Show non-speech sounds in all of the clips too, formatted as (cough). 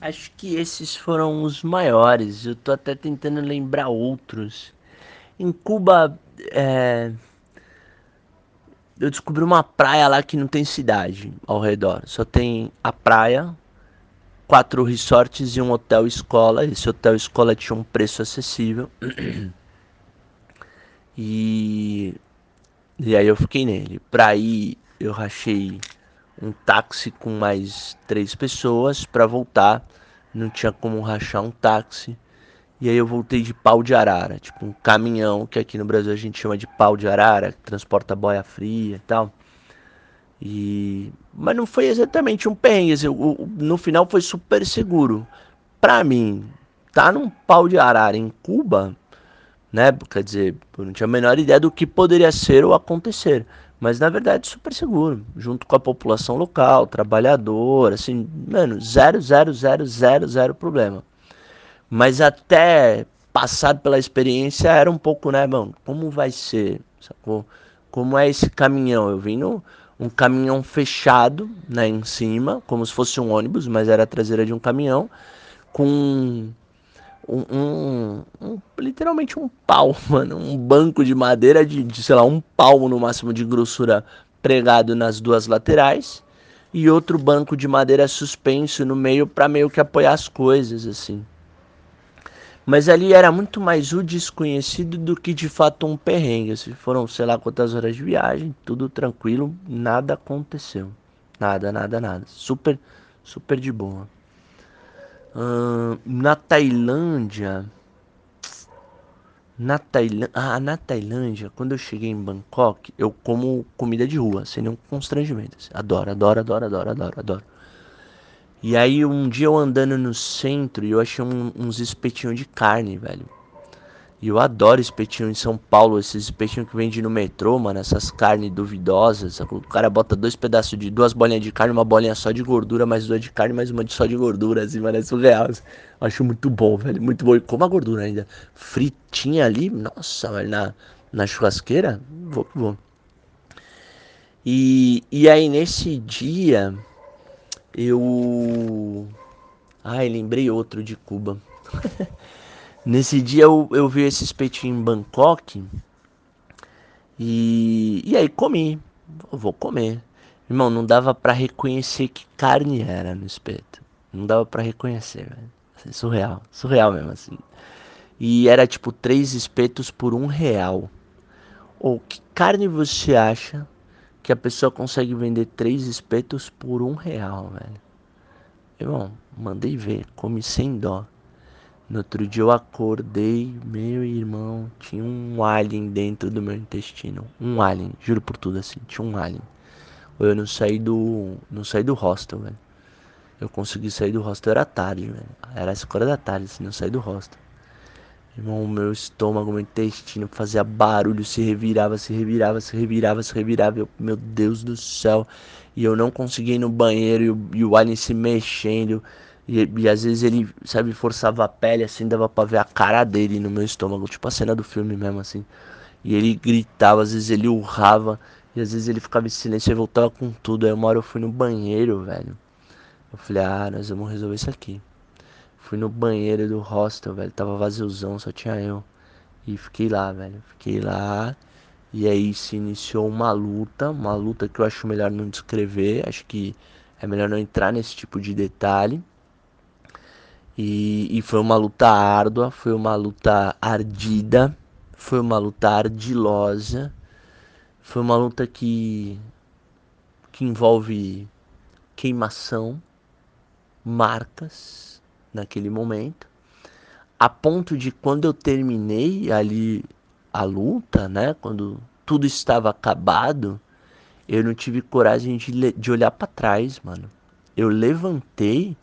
Acho que esses foram os maiores. Eu tô até tentando lembrar outros. Em Cuba, é... eu descobri uma praia lá que não tem cidade ao redor. Só tem a praia, quatro resorts e um hotel escola. Esse hotel escola tinha um preço acessível. (clears throat) E, e aí eu fiquei nele. Pra ir, eu rachei um táxi com mais três pessoas. Pra voltar, não tinha como rachar um táxi. E aí eu voltei de pau de arara, tipo um caminhão, que aqui no Brasil a gente chama de pau de arara, que transporta boia fria e tal. E mas não foi exatamente um perrengue, assim, no final foi super seguro. Pra mim, tá num pau de arara em Cuba, né? Quer dizer, eu não tinha a menor ideia do que poderia ser ou acontecer. Mas na verdade super seguro, junto com a população local, trabalhador, assim, mano, zero, zero, zero, zero, zero problema. Mas até passado pela experiência era um pouco, né, mano, como vai ser, sacou? Como é esse caminhão? Eu vim no, um caminhão fechado, né, em cima, como se fosse um ônibus, mas era a traseira de um caminhão, com um, um, um, literalmente um pau, (laughs) mano, um banco de madeira de, de, sei lá, um palmo no máximo de grossura pregado nas duas laterais e outro banco de madeira suspenso no meio para meio que apoiar as coisas assim. Mas ali era muito mais o desconhecido do que de fato um perrengue. Assim, foram sei lá quantas horas de viagem, tudo tranquilo, nada aconteceu. Nada, nada, nada. Super, super de boa. Na Tailândia. Na Tailândia. Ah, na Tailândia, quando eu cheguei em Bangkok, eu como comida de rua, sem nenhum constrangimento. Assim. Adoro, adoro, adoro, adoro, adoro, adoro. E aí um dia eu andando no centro e eu achei um, uns espetinhos de carne, velho. E eu adoro espetinho em São Paulo, esses espetinhos que vende no metrô, mano, essas carnes duvidosas. O cara bota dois pedaços de duas bolinhas de carne, uma bolinha só de gordura, mais duas de carne, mais uma de só de gordura, assim, mano, é surreal. Assim. Acho muito bom, velho, muito bom. E como a gordura ainda fritinha ali, nossa, velho, na, na churrasqueira, vou, vou. E, e aí nesse dia, eu. Ai, lembrei outro de Cuba. (laughs) Nesse dia eu, eu vi esse espetinho em Bangkok. E, e aí comi. Vou comer. Irmão, não dava para reconhecer que carne era no espeto. Não dava para reconhecer, velho. Assim, surreal. Surreal mesmo, assim. E era tipo três espetos por um real. Ou que carne você acha que a pessoa consegue vender três espetos por um real, velho? Irmão, mandei ver. Come sem dó. No outro dia eu acordei, meu irmão, tinha um alien dentro do meu intestino. Um alien, juro por tudo assim, tinha um alien. Eu não saí do. não saí do hostel, velho. Eu consegui sair do hostel, era tarde, velho. Era essa hora da tarde, assim, não saí do hostel. Irmão, meu estômago, meu intestino fazia barulho, se revirava, se revirava, se revirava, se revirava. Eu, meu Deus do céu. E eu não conseguia ir no banheiro e o, e o alien se mexendo. E, e, às vezes ele, sabe, forçava a pele assim, dava pra ver a cara dele no meu estômago, tipo a cena do filme mesmo, assim. E ele gritava, às vezes ele urrava, e às vezes ele ficava em silêncio e voltava com tudo. Aí uma hora eu fui no banheiro, velho. Eu falei, ah, nós vamos resolver isso aqui. Fui no banheiro do hostel, velho, tava vaziozão, só tinha eu. E fiquei lá, velho, fiquei lá. E aí se iniciou uma luta, uma luta que eu acho melhor não descrever, acho que é melhor não entrar nesse tipo de detalhe. E, e foi uma luta árdua, foi uma luta ardida, foi uma luta ardilosa, foi uma luta que, que envolve queimação, marcas naquele momento, a ponto de quando eu terminei ali a luta, né, quando tudo estava acabado, eu não tive coragem de, de olhar para trás, mano. Eu levantei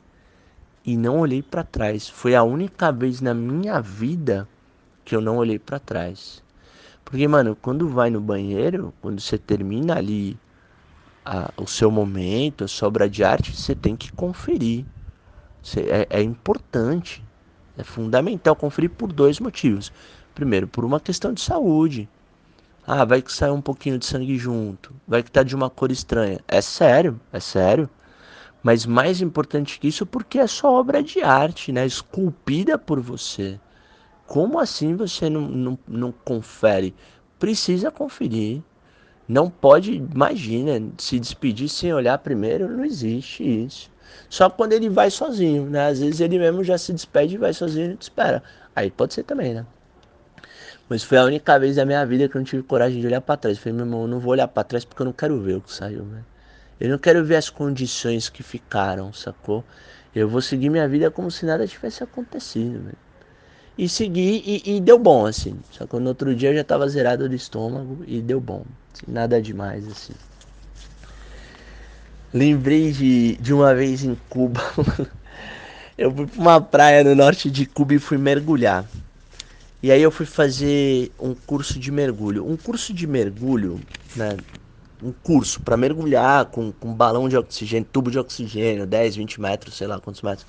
e não olhei para trás. Foi a única vez na minha vida que eu não olhei para trás. Porque, mano, quando vai no banheiro, quando você termina ali a, o seu momento, a sua obra de arte, você tem que conferir. É, é importante, é fundamental conferir por dois motivos. Primeiro, por uma questão de saúde. Ah, vai que sai um pouquinho de sangue junto. Vai que tá de uma cor estranha. É sério, é sério. Mas mais importante que isso, porque é sua obra de arte, né? Esculpida por você. Como assim você não, não, não confere? Precisa conferir. Não pode, imagina, se despedir sem olhar primeiro, não existe isso. Só quando ele vai sozinho, né? Às vezes ele mesmo já se despede e vai sozinho e te espera. Aí pode ser também, né? Mas foi a única vez da minha vida que eu não tive coragem de olhar para trás. falei, meu irmão, eu não vou olhar para trás porque eu não quero ver o que saiu, né? Eu não quero ver as condições que ficaram, sacou? Eu vou seguir minha vida como se nada tivesse acontecido, velho. E segui e, e, deu bom, assim. Só que no outro dia eu já tava zerado do estômago e deu bom. Assim, nada demais, assim. Lembrei de, de uma vez em Cuba. (laughs) eu fui pra uma praia no norte de Cuba e fui mergulhar. E aí eu fui fazer um curso de mergulho. Um curso de mergulho, né? Um curso para mergulhar com, com balão de oxigênio, tubo de oxigênio, 10, 20 metros, sei lá quantos metros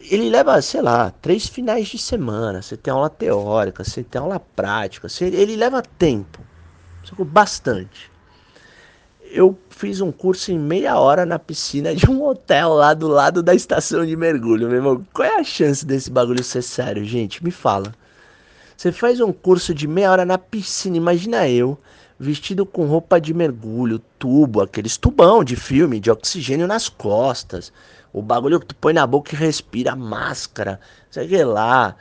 ele leva, sei lá, três finais de semana. Você tem aula teórica, você tem aula prática. Você, ele leva tempo, bastante. Eu fiz um curso em meia hora na piscina de um hotel lá do lado da estação de mergulho, meu irmão. Qual é a chance desse bagulho ser sério, gente? Me fala. Você faz um curso de meia hora na piscina, imagina eu, vestido com roupa de mergulho, tubo, aqueles tubão de filme, de oxigênio nas costas o bagulho que tu põe na boca e respira, máscara, sei lá,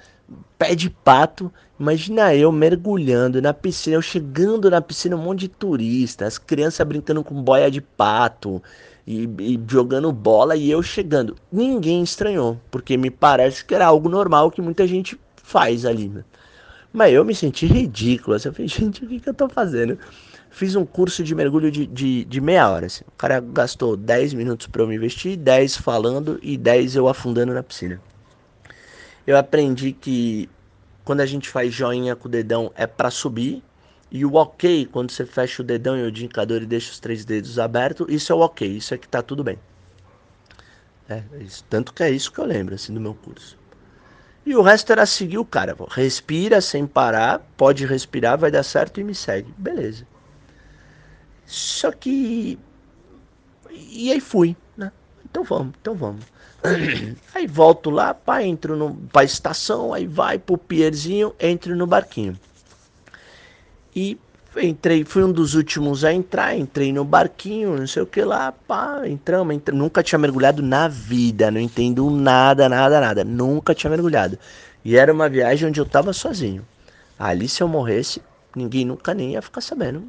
pé de pato. Imagina eu mergulhando na piscina, eu chegando na piscina, um monte de turista, as crianças brincando com boia de pato e, e jogando bola e eu chegando. Ninguém estranhou, porque me parece que era algo normal que muita gente faz ali. Né? Mas eu me senti ridículo. Assim, eu falei, (laughs) gente, o que, que eu tô fazendo? Fiz um curso de mergulho de, de, de meia hora. Assim. O cara gastou 10 minutos para eu me vestir, 10 falando e 10 eu afundando na piscina. Eu aprendi que quando a gente faz joinha com o dedão é para subir. E o ok, quando você fecha o dedão e o indicador e deixa os três dedos abertos, isso é o ok, isso é que tá tudo bem. É, isso, tanto que é isso que eu lembro assim do meu curso. E o resto era seguir o cara. Respira sem parar, pode respirar, vai dar certo e me segue. Beleza. Só que. E aí fui, né? Então vamos, então vamos. (clears throat) Aí volto lá, pá, entro no, pra estação, aí vai pro pierzinho, entro no barquinho. E entrei, fui um dos últimos a entrar, entrei no barquinho, não sei o que lá, pá, entramos, entramos. Nunca tinha mergulhado na vida, não entendo nada, nada, nada. Nunca tinha mergulhado. E era uma viagem onde eu tava sozinho. Ali, se eu morresse, ninguém nunca nem ia ficar sabendo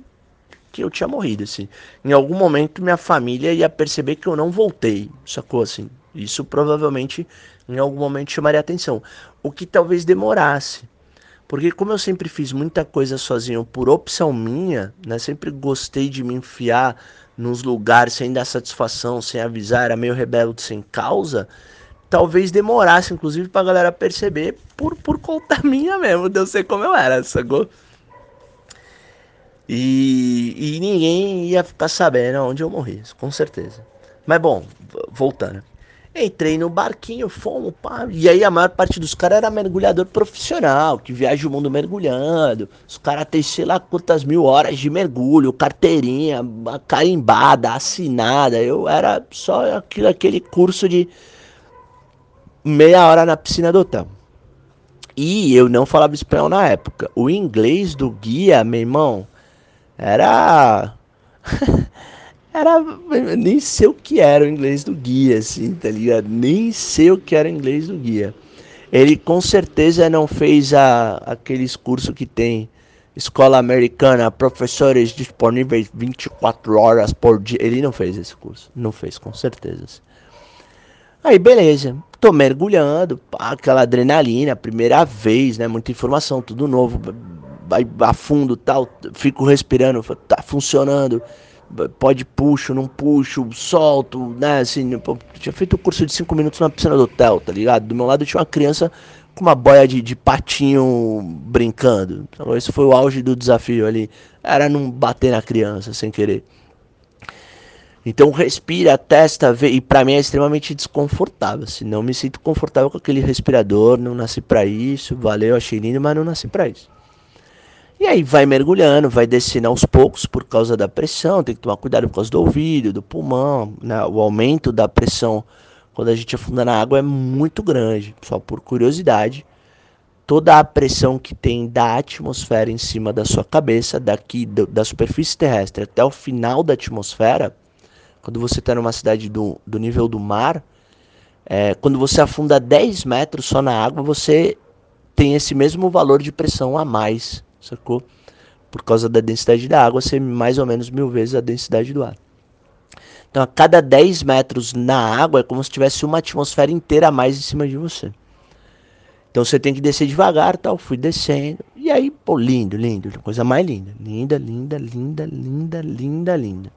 que eu tinha morrido, assim. Em algum momento minha família ia perceber que eu não voltei, sacou, assim. Isso provavelmente em algum momento chamaria atenção. O que talvez demorasse. Porque como eu sempre fiz muita coisa sozinho por opção minha, né? Sempre gostei de me enfiar nos lugares sem dar satisfação, sem avisar, era meio rebelde sem causa. Talvez demorasse, inclusive, pra galera perceber por, por conta (laughs) minha mesmo, de eu ser como eu era, sacou? E, e ninguém ia ficar sabendo onde eu morri, com certeza. Mas bom, voltando. Entrei no barquinho, fomos, pá. E aí a maior parte dos caras era mergulhador profissional, que viaja o mundo mergulhando. Os caras têm sei lá quantas mil horas de mergulho, carteirinha, carimbada, assinada. Eu era só aquele, aquele curso de meia hora na piscina do hotel. E eu não falava espanhol na época. O inglês do guia, meu irmão, era. (laughs) (laughs) era. Nem sei o que era o inglês do guia, assim, tá ligado? Nem sei o que era o inglês do guia. Ele com certeza não fez a, aqueles cursos que tem escola americana, professores disponíveis 24 horas por dia. Ele não fez esse curso. Não fez, com certeza. Aí, beleza. Tô mergulhando, pá, aquela adrenalina, primeira vez, né? Muita informação, tudo novo vai a fundo tal, fico respirando, tá funcionando, pode puxo, não puxo, solto, né, assim, tinha feito o um curso de 5 minutos na piscina do hotel, tá ligado? Do meu lado tinha uma criança com uma boia de, de patinho brincando, então esse foi o auge do desafio ali, era não bater na criança sem querer. Então respira, testa, vê, e para mim é extremamente desconfortável. Assim, não me sinto confortável com aquele respirador, não nasci para isso, valeu, achei lindo, mas não nasci para isso. E aí vai mergulhando, vai descendo aos poucos por causa da pressão, tem que tomar cuidado por causa do ouvido, do pulmão, né? O aumento da pressão quando a gente afunda na água é muito grande. Só por curiosidade, toda a pressão que tem da atmosfera em cima da sua cabeça, daqui do, da superfície terrestre até o final da atmosfera, quando você está numa cidade do, do nível do mar, é, quando você afunda 10 metros só na água, você tem esse mesmo valor de pressão a mais sacou? Por causa da densidade da água ser mais ou menos mil vezes a densidade do ar. Então, a cada 10 metros na água é como se tivesse uma atmosfera inteira a mais em cima de você. Então você tem que descer devagar, tal. Fui descendo. E aí, pô, lindo, lindo. Coisa mais linda. Linda, linda, linda, linda, linda, linda.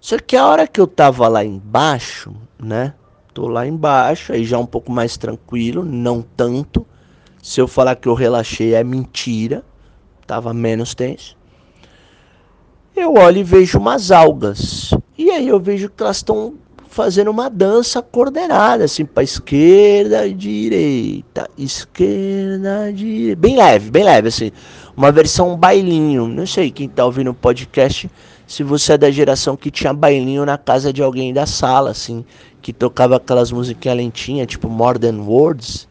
Só que a hora que eu tava lá embaixo, né? Tô lá embaixo, aí já um pouco mais tranquilo, não tanto. Se eu falar que eu relaxei é mentira, tava menos tenso. Eu olho e vejo umas algas. E aí eu vejo que elas estão fazendo uma dança coordenada, assim, para esquerda, direita, esquerda, direita. Bem leve, bem leve, assim. Uma versão bailinho. Não sei quem tá ouvindo o podcast, se você é da geração que tinha bailinho na casa de alguém da sala, assim, que tocava aquelas musiquinhas lentinhas, tipo Modern Words.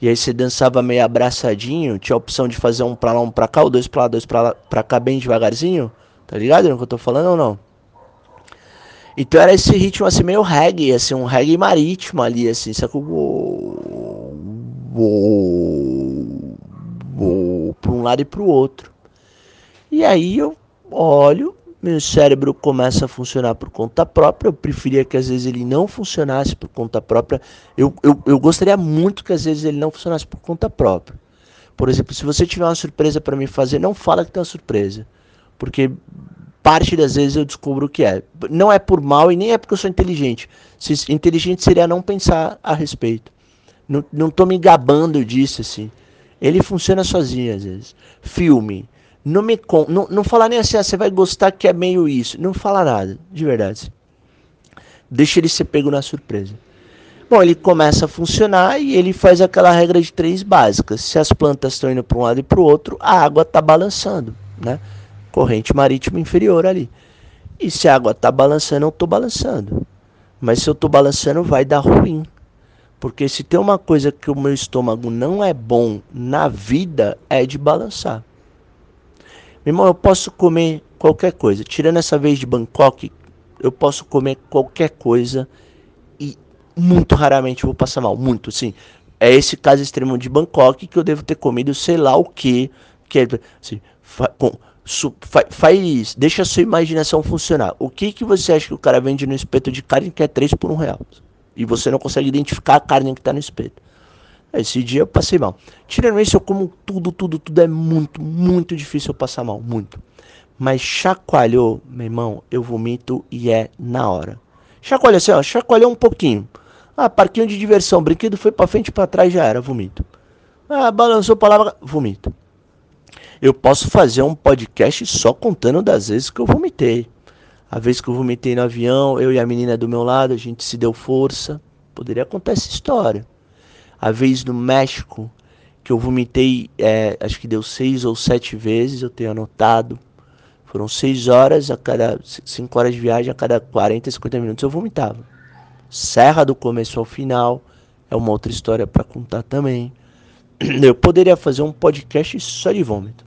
E aí você dançava meio abraçadinho, tinha a opção de fazer um pra lá, um pra cá, ou dois pra lá, dois pra, lá, pra cá, bem devagarzinho. Tá ligado no que eu tô falando ou não? Então era esse ritmo assim, meio reggae, assim, um reggae marítimo ali, assim, sacou? Pra um lado e pro outro. E aí eu olho, meu cérebro começa a funcionar por conta própria. Eu preferia que às vezes ele não funcionasse por conta própria. Eu, eu, eu gostaria muito que às vezes ele não funcionasse por conta própria. Por exemplo, se você tiver uma surpresa para me fazer, não fala que tem uma surpresa. Porque parte das vezes eu descubro o que é. Não é por mal e nem é porque eu sou inteligente. Se, inteligente seria não pensar a respeito. Não, não me gabando disso, assim. Ele funciona sozinho às vezes. Filme. Não me con não, não fala nem assim, ah, você vai gostar que é meio isso. Não fala nada, de verdade. Deixa ele ser pego na surpresa. Bom, ele começa a funcionar e ele faz aquela regra de três básicas. Se as plantas estão indo para um lado e para o outro, a água está balançando, né? Corrente marítima inferior ali. E se a água está balançando, eu estou balançando. Mas se eu estou balançando, vai dar ruim. Porque se tem uma coisa que o meu estômago não é bom na vida, é de balançar. Meu irmão, eu posso comer qualquer coisa. Tirando essa vez de Bangkok, eu posso comer qualquer coisa e muito raramente vou passar mal. Muito, sim. É esse caso extremo de Bangkok que eu devo ter comido sei lá o que. que é, assim, fa, com, su, fa, faz. Deixa a sua imaginação funcionar. O que, que você acha que o cara vende no espeto de carne que é 3 por 1 real? E você não consegue identificar a carne que está no espeto. Esse dia eu passei mal. Tirando isso, eu como tudo, tudo, tudo. É muito, muito difícil eu passar mal. Muito. Mas chacoalhou, meu irmão, eu vomito e é na hora. Chacoalha assim, ó. Chacoalhou um pouquinho. Ah, parquinho de diversão. Brinquedo foi pra frente e pra trás, já era. Vomito. Ah, balançou palavra. Vomito. Eu posso fazer um podcast só contando das vezes que eu vomitei. A vez que eu vomitei no avião, eu e a menina do meu lado, a gente se deu força. Poderia contar essa história a vez no México, que eu vomitei, é, acho que deu seis ou sete vezes, eu tenho anotado. Foram seis horas a cada cinco horas de viagem, a cada 40, 50 minutos eu vomitava. Serra do começo ao final é uma outra história para contar também. (clears throat) Eu poderia fazer um podcast só de vômito.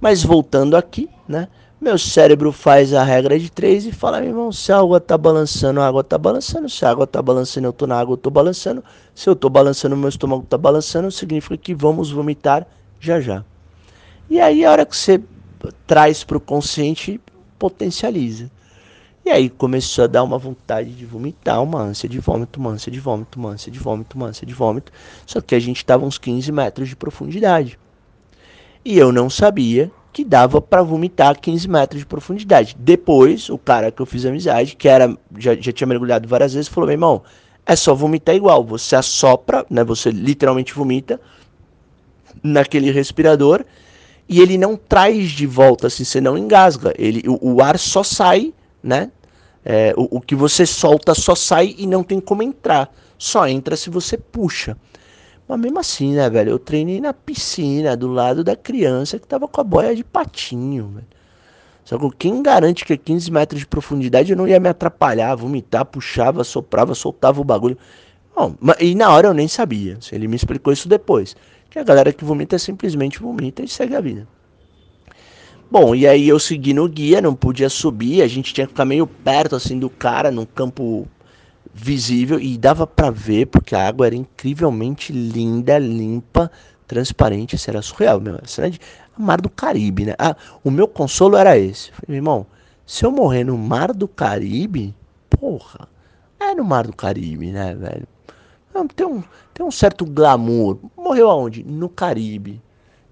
Mas voltando aqui, né? Meu cérebro faz a regra de três e fala, meu irmão, se a água tá balançando, a água tá balançando. Se a água tá balançando, eu tô na água, eu tô balançando. Se eu tô balançando, meu estômago tá balançando, significa que vamos vomitar já já. E aí a hora que você traz pro consciente, potencializa. E aí começou a dar uma vontade de vomitar, uma ânsia de vômito, uma ânsia de vômito, uma ânsia de vômito, uma ânsia de vômito. Só que a gente estava uns 15 metros de profundidade. E eu não sabia que dava para vomitar 15 metros de profundidade. Depois, o cara que eu fiz amizade, que era já, já tinha mergulhado várias vezes, falou: meu irmão, é só vomitar igual. Você assopra, né? Você literalmente vomita naquele respirador e ele não traz de volta, assim, você não engasga. Ele, o, o ar só sai, né? É, o, o que você solta só sai e não tem como entrar. Só entra se você puxa. Mas mesmo assim, né, velho? Eu treinei na piscina, do lado da criança que tava com a boia de patinho, velho. Só que quem garante que a 15 metros de profundidade eu não ia me atrapalhar, vomitar, puxava, soprava, soltava o bagulho. Bom, e na hora eu nem sabia. Ele me explicou isso depois. Que a galera que vomita simplesmente vomita e segue a vida. Bom, e aí eu segui no guia, não podia subir, a gente tinha que ficar meio perto assim do cara, num campo visível e dava para ver porque a água era incrivelmente linda, limpa, transparente, isso era surreal, meu, cena de mar do Caribe, né? Ah, o meu consolo era esse. Falei, irmão, se eu morrer no mar do Caribe, porra, é no mar do Caribe, né, velho? Tem um, tem um certo glamour. Morreu aonde? No Caribe.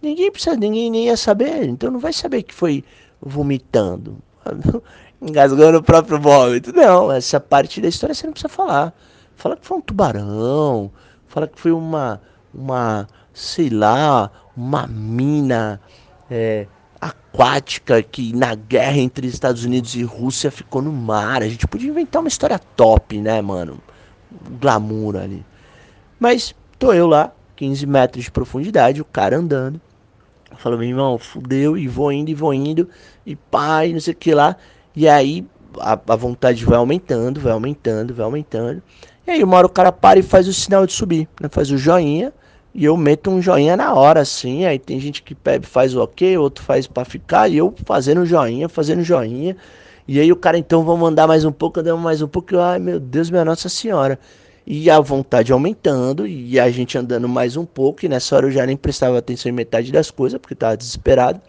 Ninguém precisa, ninguém nem ia saber, então não vai saber que foi vomitando. (laughs) engasgando o próprio vômito. Não, essa parte da história você não precisa falar. Fala que foi um tubarão, fala que foi uma, uma sei lá, uma mina é, aquática que na guerra entre Estados Unidos e Rússia ficou no mar. A gente podia inventar uma história top, né, mano? glamour ali. Mas tô eu lá, 15 metros de profundidade, o cara andando. Falou, meu irmão, fudeu, e vou indo, e vou indo, e pai, não sei o que lá. E aí a, a, vontade vai aumentando, vai aumentando, vai aumentando. E aí uma hora o cara para e faz o sinal de subir, né? Faz o joinha. E eu meto um joinha na hora, assim. Aí tem gente que faz o ok, outro faz para ficar. E eu fazendo joinha, fazendo joinha. E aí o cara, então, vamos andar mais um pouco, andamos mais um pouco. ai meu Deus, minha Nossa Senhora. E a vontade aumentando, e a gente andando mais um pouco. E nessa hora eu já nem prestava atenção em metade das coisas, porque tava desesperado.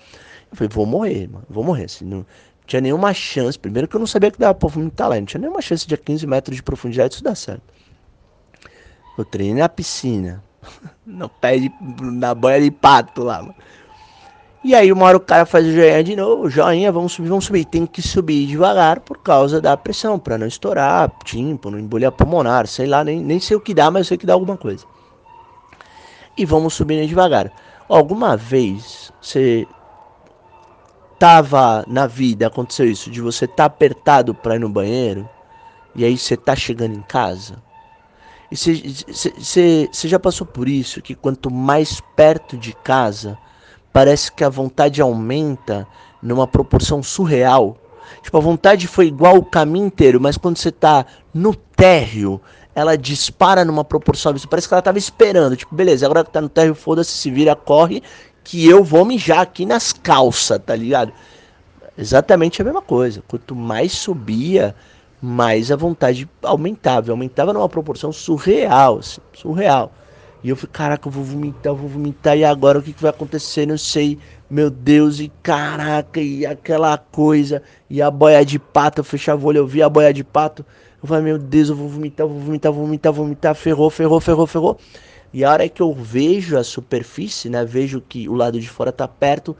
Eu falei, vou morrer, mano, vou morrer. Assim, não, tinha nenhuma chance. Primeiro que eu não sabia que dava vomitar lá. Não tinha nenhuma chance de a 15 metros de profundidade isso dar certo. Eu treinei na piscina. (laughs) No pé de. na boia de pato lá, mano. E aí uma hora o cara faz o joinha de novo, joinha, vamos subir, vamos subir. Tem que subir devagar por causa da pressão, para não estourar tímpano, embolia pulmonar, sei lá, nem, nem sei o que dá, mas eu sei que dá alguma coisa. E vamos subindo devagar. Alguma vez você tava na vida, aconteceu isso, de você tá apertado para ir no banheiro, e aí você tá chegando em casa. E você já passou por isso, que quanto mais perto de casa, parece que a vontade aumenta numa proporção surreal. Tipo, a vontade foi igual o caminho inteiro, mas quando você tá no térreo, ela dispara numa proporção. Parece que ela tava esperando. Tipo, beleza, agora que tá no térreo, foda-se, se vira, corre que eu vou mijar aqui nas calças, tá ligado? Exatamente a mesma coisa. Quanto mais subia, mais a vontade aumentava. Aumentava numa proporção surreal, assim, surreal. E eu falei, caraca, eu vou vomitar, eu vou vomitar, e agora o que, que vai acontecer? Não sei, meu Deus, e caraca, e aquela coisa, e a boia de pato, eu fechava o olho, eu vi a boia de pato, eu falei, meu Deus, eu vou vomitar, eu vou vomitar, vou vomitar, vou vomitar, ferrou, ferrou, ferrou, ferrou. E a hora que eu vejo a superfície, né, vejo que o lado de fora tá perto,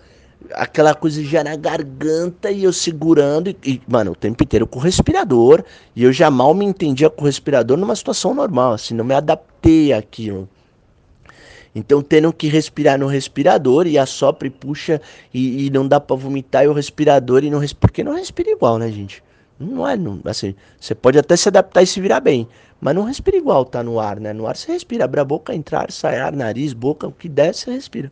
aquela coisa já na garganta e eu segurando e, e, mano, o tempo inteiro com o respirador, e eu já mal me entendia com o respirador numa situação normal, assim, não me adaptei àquilo. Então tendo que respirar no respirador e assopra e puxa e, e não dá para vomitar e o respirador e não respira, porque não respira igual, né, gente? Não é, não, assim, você pode até se adaptar e se virar bem, mas não respira igual tá no ar, né? No ar você respira, abre a boca, entrar, sair, ar, nariz, boca, o que der, você respira.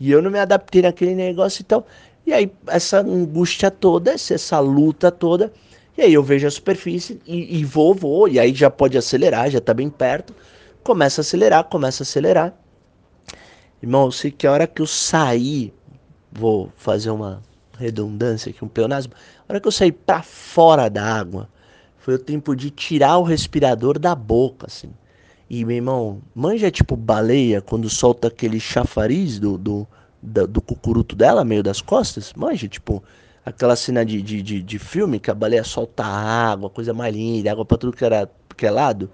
E eu não me adaptei naquele negócio e tal. E aí, essa angústia toda, essa luta toda. E aí eu vejo a superfície e, e vou, vou, e aí já pode acelerar, já tá bem perto. Começa a acelerar, começa a acelerar. Irmão, eu sei que a hora que eu sair, vou fazer uma redundância aqui, um pleonasmo. A hora que eu saí para fora da água, foi o tempo de tirar o respirador da boca, assim. E, meu irmão, manja tipo baleia quando solta aquele chafariz do, do, do, do cucuruto dela, meio das costas? Manja, tipo, aquela cena de, de, de, de, filme que a baleia solta água, coisa mais linda, água pra tudo que, era, que é lado.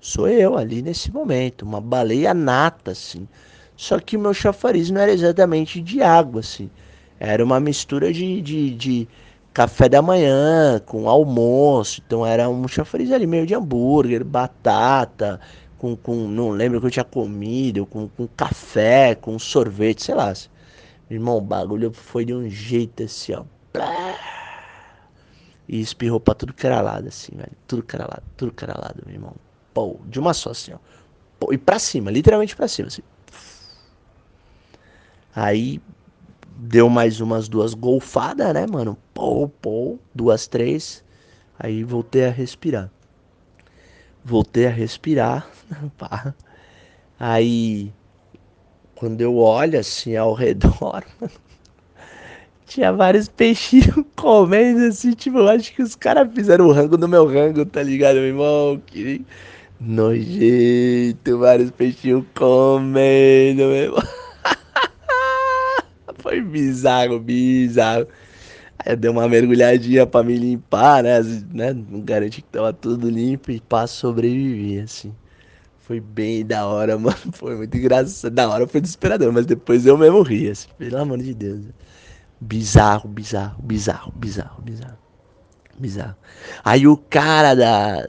Sou eu ali nesse momento, uma baleia nata, assim. Só que o meu chafariz não era exatamente de água, assim. Era uma mistura de, de, de café da manhã com almoço. Então era um chafariz ali meio de hambúrguer, batata, com, com não lembro o que eu tinha comido, com, com café, com sorvete, sei lá. Irmão, o bagulho foi de um jeito assim, ó. E espirrou pra tudo que era lado, assim, velho. Tudo que era lado, tudo que era lado, meu irmão. Pô, de uma só assim, ó. e pra cima, literalmente pra cima, assim. Aí deu mais umas duas golfadas, né, mano? Pô, pô, duas, três. Aí voltei a respirar. Voltei a respirar. (laughs) Aí, quando eu olho assim ao redor, (laughs) tinha vários peixinhos (laughs) comendo assim, tipo, eu acho que os caras fizeram o rango no meu rango, tá ligado, meu irmão? Que nojento, vários peixinhos comendo, meu irmão. Foi bizarro, bizarro. Aí eu dei uma mergulhadinha pra me limpar, né? né? Garanti que tava tudo limpo e pra sobreviver, assim. Foi bem da hora, (laughs) mano. Foi muito engraçado. Da hora foi desesperador, mas depois eu mesmo ri, assim. Pelo amor de Deus. Bizarro, bizarro, bizarro, bizarro, bizarro. Bizarro. Aí o cara da.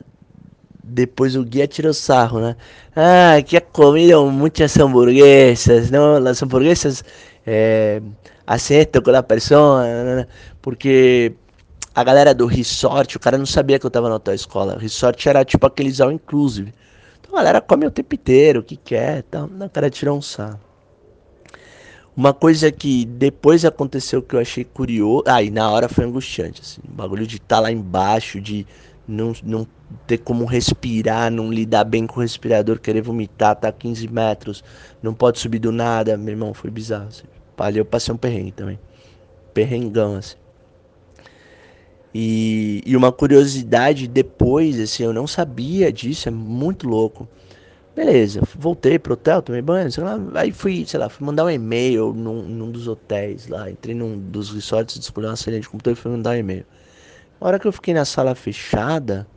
Depois o guia tirou sarro, né? Ah, que ha comido muitas hamburguesas, não? Las hamburguesas é, acertam com a pessoa, né, né? porque a galera do resort, o cara não sabia que eu tava na hotel escola. O resort era tipo aqueles all inclusive. Então a galera come o tempo inteiro, o que quer, então, o cara tirou um sarro. Uma coisa que depois aconteceu que eu achei curioso. Ah, na hora foi angustiante, assim. O bagulho de estar tá lá embaixo, de não, não ter como respirar, não lidar bem com o respirador, querer vomitar, tá a 15 metros, não pode subir do nada. Meu irmão, foi bizarro. Assim. Ali eu passei um perrengue também. Perrengão, assim. E, e uma curiosidade depois, assim, eu não sabia disso, é muito louco. Beleza, voltei pro hotel, tomei banho, sei lá, aí fui, sei lá, fui mandar um e-mail num, num dos hotéis lá, entrei num dos resorts, escolhi uma senha de computador e fui mandar um e-mail. Na hora que eu fiquei na sala fechada,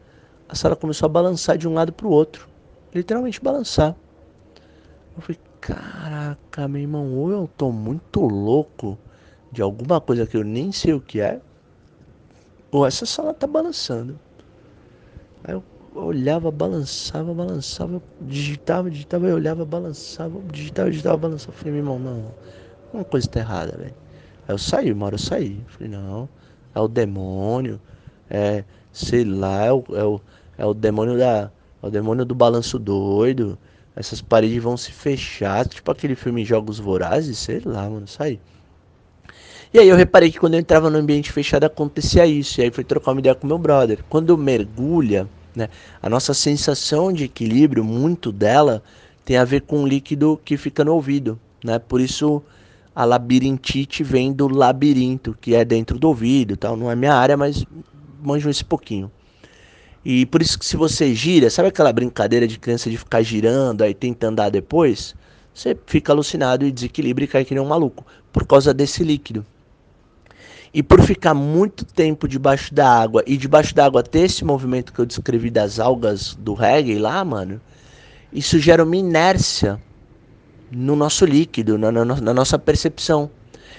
a sala começou a balançar de um lado pro outro. Literalmente balançar. Eu falei, caraca, meu irmão, ou eu tô muito louco de alguma coisa que eu nem sei o que é, ou essa sala tá balançando. Aí eu olhava, balançava, balançava, digitava, digitava, eu olhava, balançava, digitava, digitava, balançava. Eu falei, meu irmão, não, uma coisa tá errada, velho. Aí eu saí, uma hora eu saí. Eu falei, não, é o demônio, é, sei lá, é o, é o, é o demônio da. É o demônio do balanço doido. Essas paredes vão se fechar, tipo aquele filme Jogos Vorazes, sei lá, mano, saí. E aí eu reparei que quando eu entrava no ambiente fechado acontecia isso. E aí fui trocar uma ideia com meu brother. Quando mergulha, né? A nossa sensação de equilíbrio, muito dela, tem a ver com o líquido que fica no ouvido. Né? Por isso a labirintite vem do labirinto, que é dentro do ouvido. Tal. Não é minha área, mas manjo esse pouquinho. E por isso que se você gira, sabe aquela brincadeira de criança de ficar girando, aí tenta andar depois? Você fica alucinado e desequilibra e cai que nem um maluco, por causa desse líquido. E por ficar muito tempo debaixo da água e debaixo da água ter esse movimento que eu descrevi das algas do reggae lá, mano, isso gera uma inércia no nosso líquido, na, na, na nossa percepção.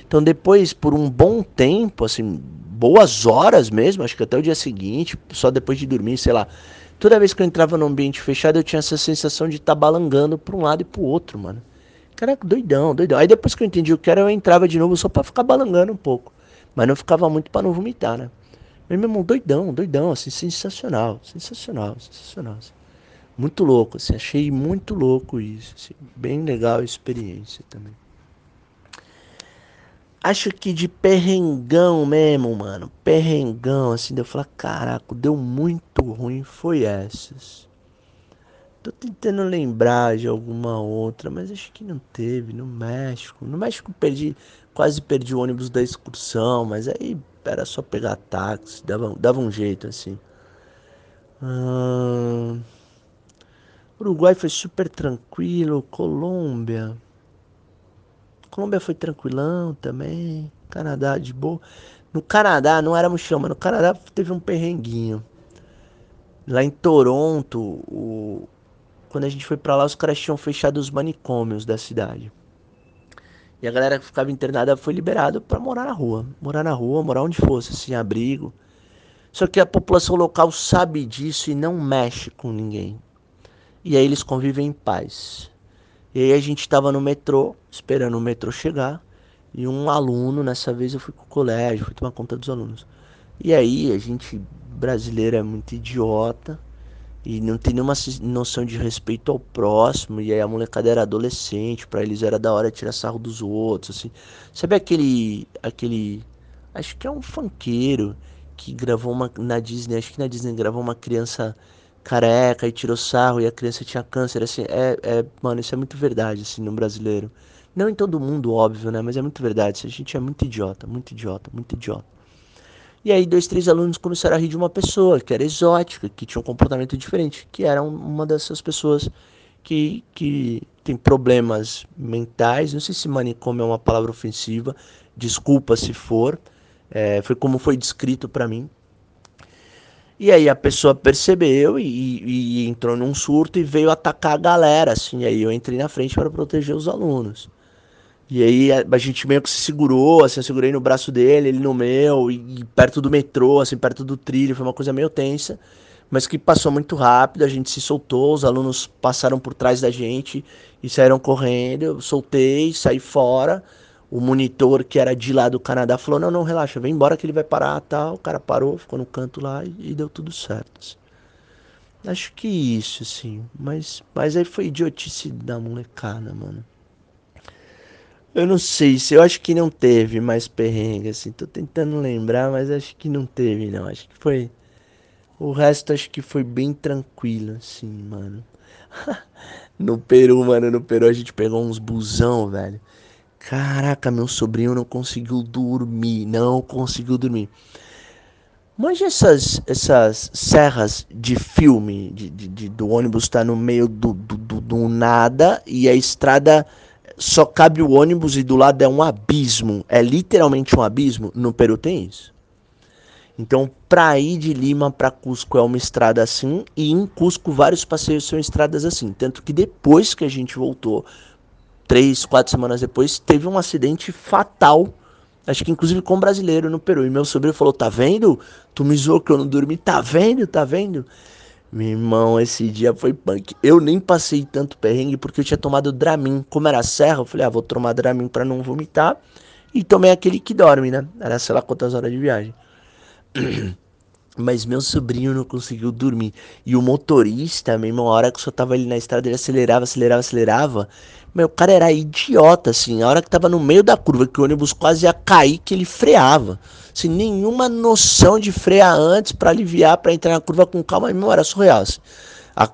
Então depois, por um bom tempo, assim, boas horas mesmo, acho que até o dia seguinte, só depois de dormir, sei lá. Toda vez que eu entrava num ambiente fechado, eu tinha essa sensação de estar tá balangando para um lado e para o outro, mano. Caraca, doidão, doidão. Aí depois que eu entendi o que era, eu entrava de novo só para ficar balangando um pouco. Mas não ficava muito para não vomitar, né? Meu irmão, doidão, doidão, assim, sensacional, sensacional, sensacional. Assim. Muito louco, assim, achei muito louco isso, assim, bem legal a experiência também. Acho que de perrengão mesmo, mano, perrengão, assim, de eu falar, caraca, deu muito ruim, foi essas. Tô tentando lembrar de alguma outra, mas acho que não teve, no México. No México perdi, Quase perdi o ônibus da excursão, mas aí era só pegar táxi, dava, dava um jeito assim. Hum... Uruguai foi super tranquilo, Colômbia. Colômbia foi tranquilão também. Canadá de boa. No Canadá não era mochilão, mas no Canadá teve um perrenguinho. Lá em Toronto, o... quando a gente foi para lá, os caras tinham fechado os manicômios da cidade. E a galera que ficava internada foi liberada para morar na rua. Morar na rua, morar onde fosse, sem abrigo. Só que a população local sabe disso e não mexe com ninguém. E aí eles convivem em paz. E aí a gente estava no metrô, esperando o metrô chegar. E um aluno, nessa vez eu fui com o colégio, fui tomar conta dos alunos. E aí a gente brasileiro é muito idiota e não tem nenhuma noção de respeito ao próximo. E aí a molecada era adolescente, para eles era da hora tirar sarro dos outros, assim. Sabe aquele. aquele. Acho que é um funkeiro que gravou uma. Na Disney, acho que na Disney gravou uma criança careca e tirou sarro e a criança tinha câncer, assim. É, é, mano, isso é muito verdade, assim, no brasileiro. Não em todo mundo, óbvio, né? Mas é muito verdade. A gente é muito idiota, muito idiota, muito idiota. E aí dois, três alunos começaram a rir de uma pessoa que era exótica, que tinha um comportamento diferente, que era uma dessas pessoas que, que tem problemas mentais. Não sei se manicômio é uma palavra ofensiva, desculpa se for. É, foi como foi descrito para mim. E aí a pessoa percebeu e, e, entrou num surto e veio atacar a galera, assim. E aí eu entrei na frente para proteger os alunos. E aí a, a, gente meio que se segurou, assim, eu segurei no braço dele, ele no meu, e, e, perto do metrô, assim, perto do trilho, foi uma coisa meio tensa, mas que passou muito rápido, a gente se soltou, os alunos passaram por trás da gente e saíram correndo, eu soltei, saí fora, o monitor que era de lá do Canadá falou, não, não, relaxa, vem embora que ele vai parar, tal, o cara parou, ficou no canto lá e, e deu tudo certo, assim. Acho que isso, assim, mas, mas aí foi idiotice da molecada, mano. Eu não sei se eu acho que não teve mais perrengue, assim. Tô tentando lembrar, mas acho que não teve, não. Acho que foi. O resto acho que foi bem tranquilo, assim, mano. (laughs) no Peru, mano, no Peru a gente pegou uns busão, velho. Caraca, meu sobrinho não conseguiu dormir. Não conseguiu dormir. Mas essas, essas serras de filme, de, de, de do ônibus tá no meio do, do, do, do nada e a estrada só cabe o ônibus e do lado é um abismo, é literalmente um abismo, no Peru tem isso. Então, para ir de Lima para Cusco é uma estrada assim, e em Cusco vários passeios são estradas assim. Tanto que depois que a gente voltou, três, quatro semanas depois, teve um acidente fatal, acho que inclusive com um brasileiro no Peru. E meu sobrinho falou: Tá vendo? Tu me zoou que eu não dormi, tá vendo? Tá vendo? Meu irmão, esse dia foi punk. Eu nem passei tanto perrengue porque eu tinha tomado Dramin. Como era serra, eu falei, ah, vou tomar Dramin pra não vomitar. E tomei aquele que dorme, né? Era sei lá quantas horas de viagem. (clears throat) Mas meu sobrinho não conseguiu dormir. E o motorista, meu irmão, a hora que só tava ali na estrada, ele acelerava, acelerava, acelerava. Meu, o cara era idiota, assim. A hora que tava no meio da curva, que o ônibus quase ia cair, que ele freava sem nenhuma noção de frear antes para aliviar, para entrar na curva com calma. Meu, era surreal. Assim.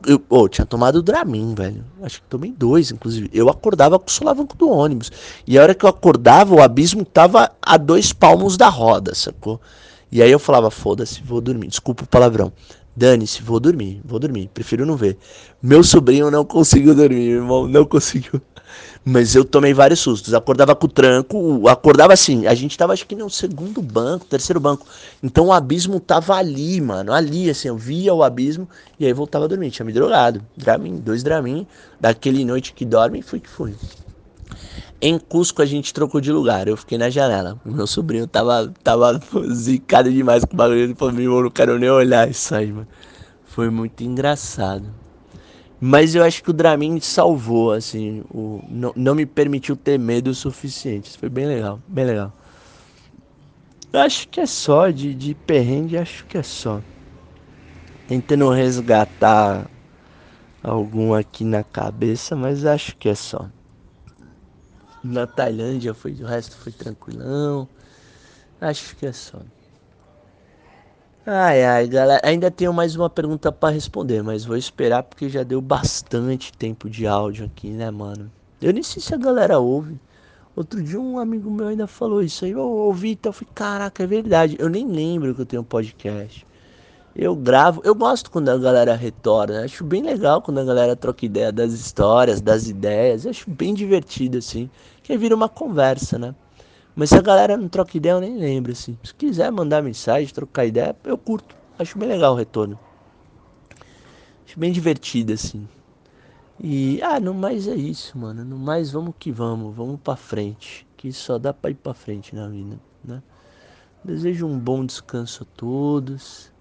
Eu, tinha tomado Dramin, velho. Acho que tomei dois, inclusive. Eu acordava com o solavanco do ônibus. E a hora que eu acordava, o abismo tava a dois palmos da roda, sacou? E aí eu falava, foda-se, vou dormir. Desculpa o palavrão. Dane-se, vou dormir, vou dormir. Prefiro não ver. Meu sobrinho não conseguiu dormir, meu irmão, não conseguiu. Mas eu tomei vários sustos. Acordava com o tranco, acordava assim. A gente tava acho que no segundo banco, terceiro banco. Então o abismo tava ali, mano. Ali, assim, eu via o abismo e aí voltava a dormir. Tinha me drogado. Dramin, dois Dramin. Daquele noite que dorme, fui que fui. Em Cusco a gente trocou de lugar. Eu fiquei na janela. Meu sobrinho tava, tava (laughs) zicado demais com o bagulho. Ele falou: meu, não quero nem olhar isso aí, mano. Foi muito engraçado. Mas eu acho que o Dramin salvou, assim, o, não, não me permitiu ter medo o suficiente. Isso foi bem legal, bem legal. Eu acho que é só, de, de perrengue, acho que é só. Tentando resgatar algum aqui na cabeça, mas acho que é só. Na Tailândia foi, o resto foi tranquilão. Acho que é só. Ai, ai, galera, ainda tenho mais uma pergunta para responder, mas vou esperar porque já deu bastante tempo de áudio aqui, né, mano? Eu nem sei se a galera ouve. Outro dia um amigo meu ainda falou isso aí, eu ouvi, então eu falei, caraca, é verdade. Eu nem lembro que eu tenho podcast. Eu gravo, eu gosto quando a galera retorna, acho bem legal quando a galera troca ideia das histórias, das ideias, acho bem divertido assim, que vira uma conversa, né? Mas se a galera não troca ideia, eu nem lembro, assim. Se quiser mandar mensagem, trocar ideia, eu curto. Acho bem legal o retorno. Acho bem divertido, assim. E, ah, no mais é isso, mano. No mais, vamos que vamos. Vamos pra frente. Que só dá pra ir pra frente na vida, né? Desejo um bom descanso a todos.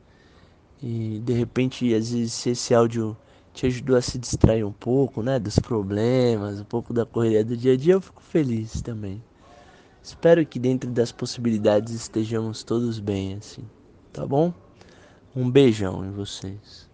E, de repente, às vezes, se esse áudio te ajudou a se distrair um pouco, né? Dos problemas, um pouco da correria do dia a dia, eu fico feliz também. Espero que dentro das possibilidades estejamos todos bem assim, tá bom? Um beijão em vocês.